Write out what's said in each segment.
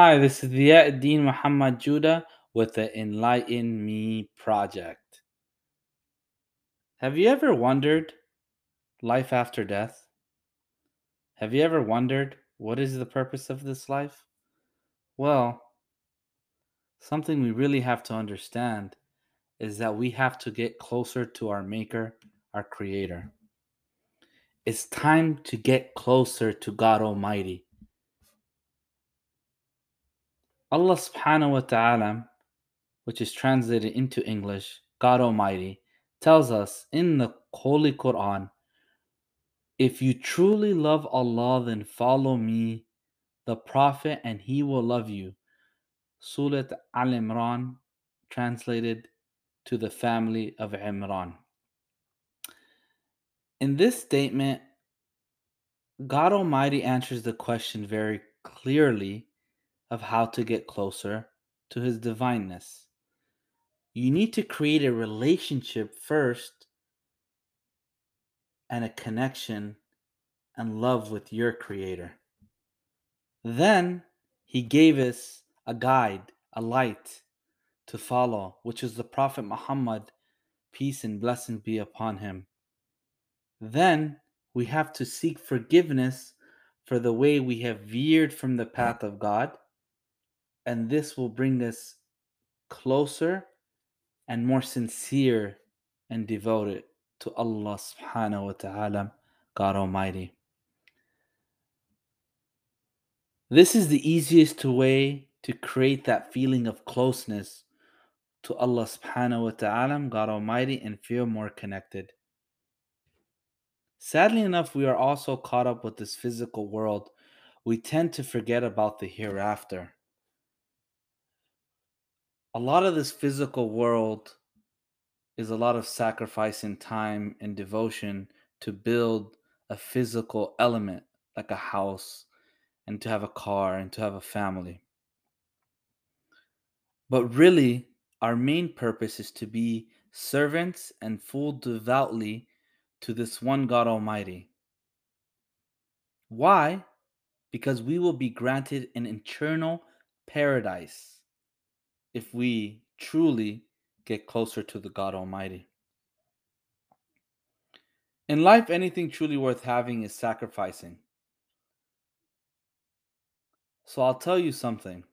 Hi, this is the Dean Muhammad Judah with the Enlighten Me project. Have you ever wondered life after death? Have you ever wondered what is the purpose of this life? Well, something we really have to understand is that we have to get closer to our Maker, our Creator. It's time to get closer to God Almighty. Allah subhanahu wa ta'ala, which is translated into English, God Almighty, tells us in the Holy Quran if you truly love Allah, then follow me, the Prophet, and He will love you. Surah Al Imran, translated to the family of Imran. In this statement, God Almighty answers the question very clearly of how to get closer to His divineness. You need to create a relationship first and a connection and love with your Creator. Then He gave us a guide, a light to follow, which is the Prophet Muhammad, peace and blessing be upon him. Then we have to seek forgiveness for the way we have veered from the path of God, and this will bring us closer and more sincere and devoted to Allah subhanahu wa ta'ala, God Almighty. This is the easiest way to create that feeling of closeness to Allah subhanahu wa ta'ala, God Almighty, and feel more connected. Sadly enough, we are also caught up with this physical world. We tend to forget about the hereafter. A lot of this physical world is a lot of sacrifice in time and devotion to build a physical element like a house and to have a car and to have a family. But really, our main purpose is to be servants and full devoutly to this one God Almighty. Why? Because we will be granted an eternal paradise if we truly get closer to the God Almighty. In life, anything truly worth having is sacrificing. So I'll tell you something.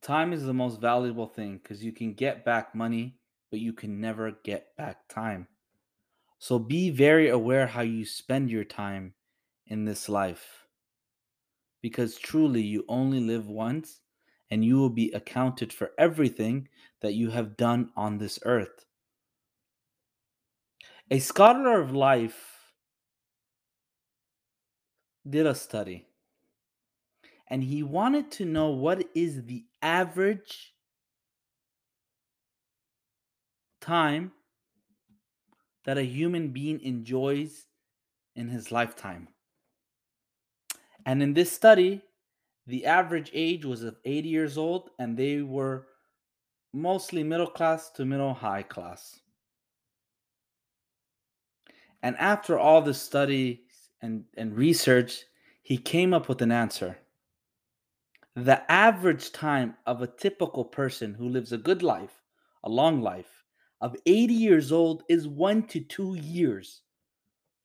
Time is the most valuable thing because you can get back money, but you can never get back time. So be very aware how you spend your time in this life. Because truly, you only live once and you will be accounted for everything that you have done on this earth. A scholar of life did a study and he wanted to know what is the average time that a human being enjoys in his lifetime. And in this study, the average age was of 80 years old, and they were mostly middle class to middle high class. And after all the studies and, and research, he came up with an answer. The average time of a typical person who lives a good life, a long life, of 80 years old is one to two years.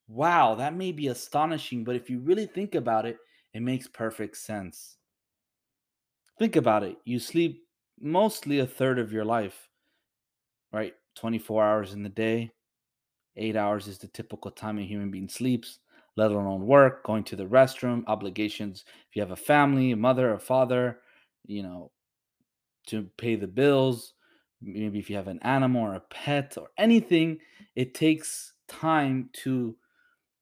Wow, that may be astonishing, but if you really think about it, it makes perfect sense. Think about it. You sleep mostly a third of your life, right? 24 hours in the day. Eight hours is the typical time a human being sleeps let alone work, going to the restroom, obligations. If you have a family, a mother, a father, you know, to pay the bills, maybe if you have an animal or a pet or anything, it takes time to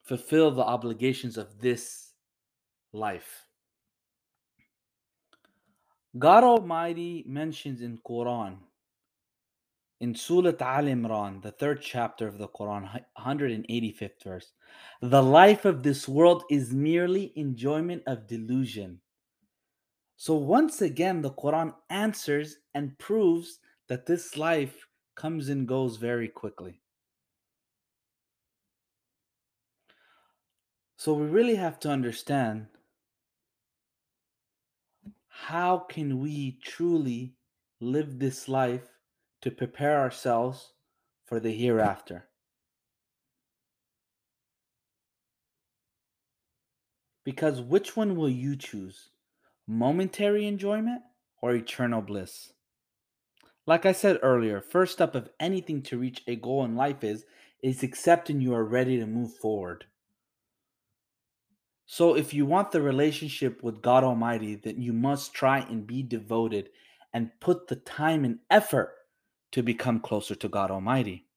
fulfill the obligations of this life. God Almighty mentions in Quran in Surah Al Imran, the third chapter of the Quran, 185th verse, the life of this world is merely enjoyment of delusion. So, once again, the Quran answers and proves that this life comes and goes very quickly. So, we really have to understand how can we truly live this life to prepare ourselves for the hereafter? Because which one will you choose? Momentary enjoyment or eternal bliss? Like I said earlier, first step of anything to reach a goal in life is is accepting you are ready to move forward. So if you want the relationship with God Almighty, then you must try and be devoted and put the time and effort to become closer to God Almighty.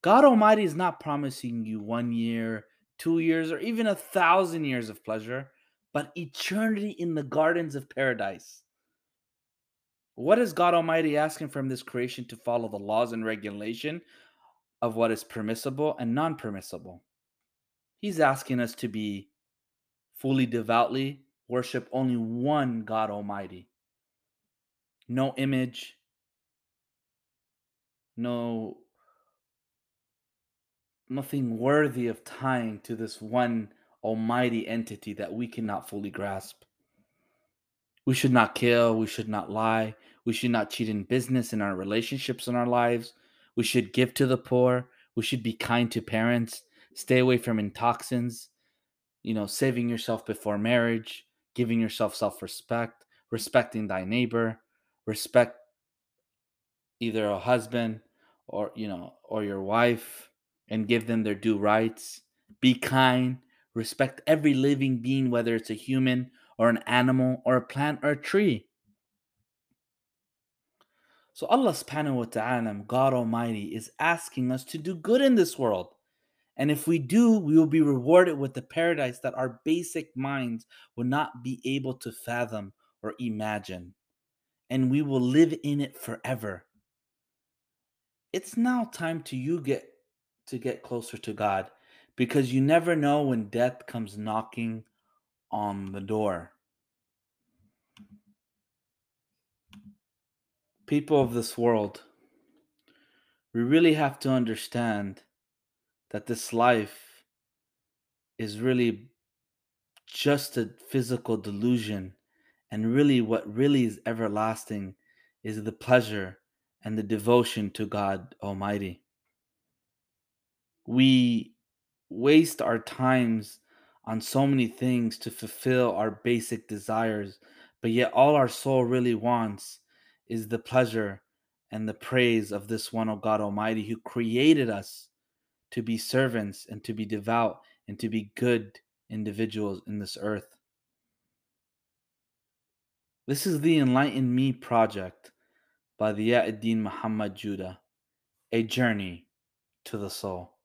God Almighty is not promising you one year, two years, or even a thousand years of pleasure, but eternity in the gardens of paradise. What is God Almighty asking from this creation to follow the laws and regulation of what is permissible and non permissible? He's asking us to be fully devoutly worship only one God Almighty. No image, no nothing worthy of tying to this one almighty entity that we cannot fully grasp. We should not kill, we should not lie, we should not cheat in business, in our relationships, in our lives. We should give to the poor, we should be kind to parents, stay away from intoxins, you know, saving yourself before marriage, giving yourself self respect, respecting thy neighbor, respect either a husband or, you know, or your wife and give them their due rights. Be kind, respect every living being, whether it's a human or an animal or a plant or a tree. So Allah subhanahu wa ta'ala, God Almighty, is asking us to do good in this world. And if we do, we will be rewarded with the paradise that our basic minds will not be able to fathom or imagine. And we will live in it forever. It's now time to you get to get closer to God because you never know when death comes knocking on the door. People of this world, we really have to understand that this life is really just a physical delusion and really what really is everlasting is the pleasure and the devotion to God Almighty. We waste our times on so many things to fulfill our basic desires, but yet all our soul really wants is the pleasure and the praise of this one, O God Almighty, who created us to be servants and to be devout and to be good individuals in this earth. This is the Enlighten Me project by the Ya'uddin Muhammad Judah, a journey to the soul.